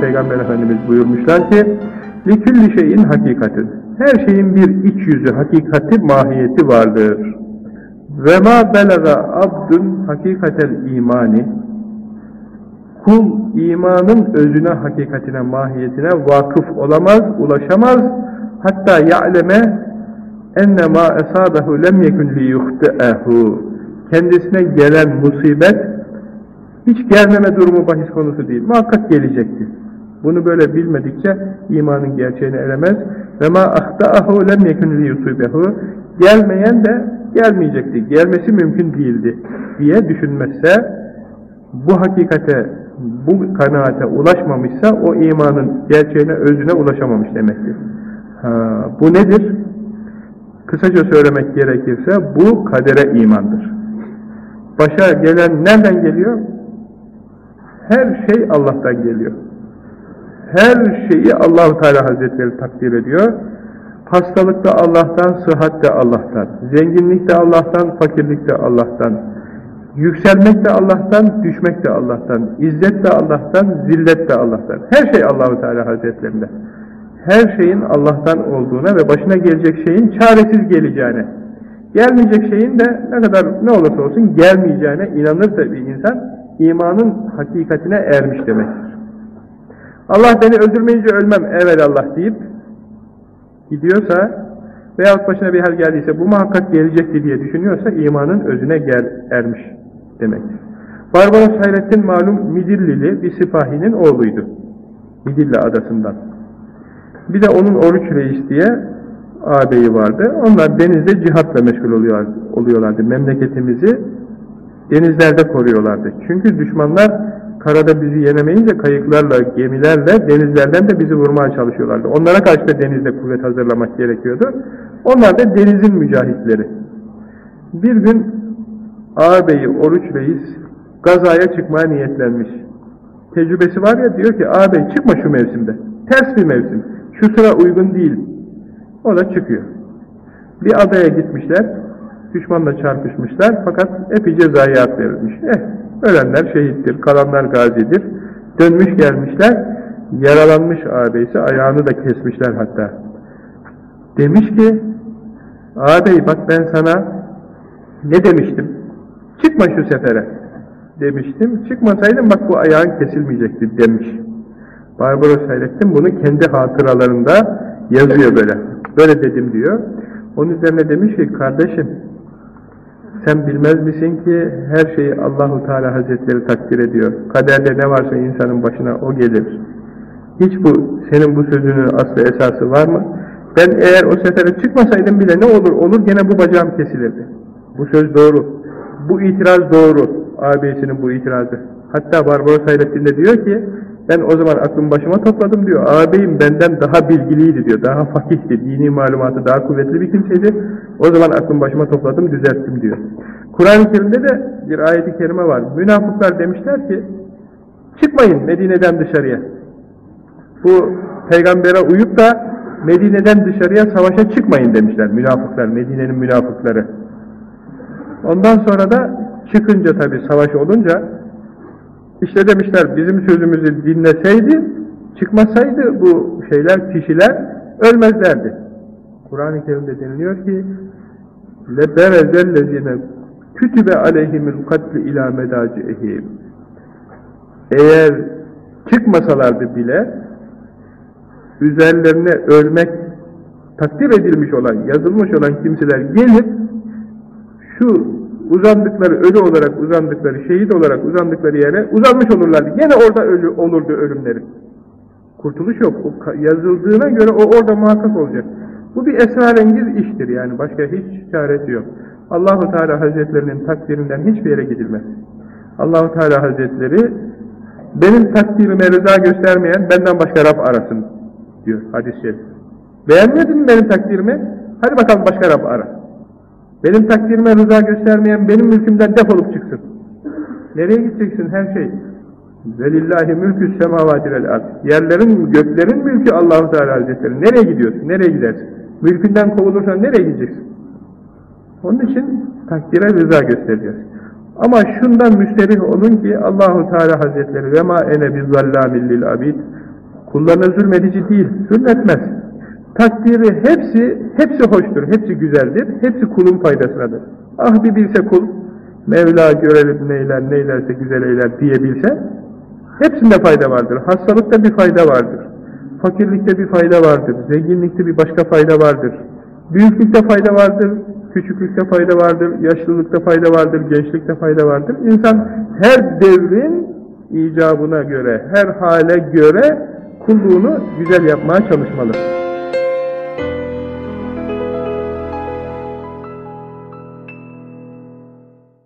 Peygamber Efendimiz buyurmuşlar ki لِكُلِّ şeyin hakikatin Her şeyin bir iç yüzü, hakikati, mahiyeti vardır. Ve ma belaga abdun hakikatel imani Kul imanın özüne, hakikatine, mahiyetine vakıf olamaz, ulaşamaz. Hatta ya'leme enne ma esabehu lem yekun li yuhti'ehu. Kendisine gelen musibet hiç gelmeme durumu bahis konusu değil. Muhakkak gelecekti. Bunu böyle bilmedikçe imanın gerçeğine eremez. Ve ma ahtaahu lem yekun yusibehu. Gelmeyen de gelmeyecekti. Gelmesi mümkün değildi diye düşünmezse bu hakikate, bu kanaate ulaşmamışsa o imanın gerçeğine, özüne ulaşamamış demektir. Ha, bu nedir? Kısaca söylemek gerekirse bu kadere imandır. Başa gelen nereden geliyor? Her şey Allah'tan geliyor. Her şeyi Allahu Teala Hazretleri takdir ediyor. Hastalık da Allah'tan, sıhhat de Allah'tan, zenginlik de Allah'tan, fakirlik de Allah'tan, yükselmek de Allah'tan, düşmek de Allah'tan, izzet de Allah'tan, zillet de Allah'tan. Her şey Allahu Teala Hazretlerinde. Her şeyin Allah'tan olduğuna ve başına gelecek şeyin çaresiz geleceğine, gelmeyecek şeyin de ne kadar ne olursa olsun gelmeyeceğine inanırsa bir insan, imanın hakikatine ermiş demektir. Allah beni öldürmeyince ölmem Allah deyip gidiyorsa veyahut başına bir hal geldiyse bu muhakkak gelecekti diye düşünüyorsa imanın özüne gel, ermiş demektir. Barbaros Hayrettin malum Midillili bir sipahinin oğluydu. Midilli adasından. Bir de onun Oruç Reis diye ağabeyi vardı. Onlar denizde cihatla meşgul oluyorlardı. Memleketimizi denizlerde koruyorlardı. Çünkü düşmanlar karada bizi yenemeyince kayıklarla, gemilerle denizlerden de bizi vurmaya çalışıyorlardı. Onlara karşı da denizde kuvvet hazırlamak gerekiyordu. Onlar da denizin mücahitleri. Bir gün ağabeyi Oruç Reis gazaya çıkmaya niyetlenmiş. Tecrübesi var ya diyor ki ağabey çıkma şu mevsimde. Ters bir mevsim. Şu sıra uygun değil. O da çıkıyor. Bir adaya gitmişler. Düşmanla çarpışmışlar. Fakat epeyce zayiat verilmiş. Eh, ölenler şehittir, kalanlar gazidir. Dönmüş gelmişler. Yaralanmış ağabeysi. Ayağını da kesmişler hatta. Demiş ki ağabey bak ben sana ne demiştim? Çıkma şu sefere demiştim. Çıkmasaydım bak bu ayağın kesilmeyecekti demiş. Barbaros Hayrettin bunu kendi hatıralarında yazıyor böyle. Böyle dedim diyor. Onun üzerine demiş ki kardeşim sen bilmez misin ki her şeyi Allahu Teala Hazretleri takdir ediyor. Kaderde ne varsa insanın başına o gelir. Hiç bu senin bu sözünün aslı esası var mı? Ben eğer o sefere çıkmasaydım bile ne olur olur gene bu bacağım kesilirdi. Bu söz doğru. Bu itiraz doğru. Ağabeyisinin bu itirazı. Hatta Barbaros Hayrettin de diyor ki ben o zaman aklım başıma topladım diyor. Ağabeyim benden daha bilgiliydi diyor. Daha fakihti. Dini malumatı daha kuvvetli bir kimseydi. O zaman aklım başıma topladım, düzelttim diyor. Kur'an-ı Kerim'de de bir ayeti kerime var. Münafıklar demişler ki çıkmayın Medine'den dışarıya. Bu peygambere uyup da Medine'den dışarıya savaşa çıkmayın demişler münafıklar, Medine'nin münafıkları. Ondan sonra da çıkınca tabi savaş olunca işte demişler bizim sözümüzü dinleseydi, çıkmasaydı bu şeyler, kişiler ölmezlerdi. Kur'an-ı Kerim'de deniliyor ki لَبَرَزَ الَّذِينَ kütübe aleyhimül katli ilâ medâci'ihim Eğer çıkmasalardı bile üzerlerine ölmek takdir edilmiş olan, yazılmış olan kimseler gelip şu uzandıkları ölü olarak uzandıkları, şehit olarak uzandıkları yere uzanmış olurlardı. Yine orada ölü olurdu ölümleri. Kurtuluş yok. O yazıldığına göre o orada muhakkak olacak. Bu bir esrarengiz iştir yani. Başka hiç çaresi yok. Allahu Teala Hazretlerinin takdirinden hiçbir yere gidilmez. Allahu Teala Hazretleri benim takdirime rıza göstermeyen benden başka Rab arasın diyor hadis-i şerif. Beğenmedin mi benim takdirimi? Hadi bakalım başka Rab ara. Benim takdirime rıza göstermeyen benim mülkümden defolup çıksın. Nereye gideceksin her şey? Velillahi mülkü semavati vel ard. Yerlerin, göklerin mülkü Allahu Teala Hazretleri. Nereye gidiyorsun? Nereye gidersin? Mülkünden kovulursan nereye gideceksin? Onun için takdire rıza göstereceğiz. Ama şundan müsterih olun ki Allahu Teala Hazretleri ve ma ene bizallamin lil abid. Kullarına zulmedici değil, zulmetmez. Takdiri hepsi, hepsi hoştur, hepsi güzeldir, hepsi kulun faydasınadır. Ah bir bilse kul, Mevla görelim neyler, neylerse güzel eyler diyebilse, hepsinde fayda vardır. Hastalıkta bir fayda vardır. Fakirlikte bir fayda vardır. Zenginlikte bir başka fayda vardır. Büyüklükte fayda vardır. Küçüklükte fayda vardır. Yaşlılıkta fayda vardır. Gençlikte fayda vardır. İnsan her devrin icabına göre, her hale göre kulluğunu güzel yapmaya çalışmalı.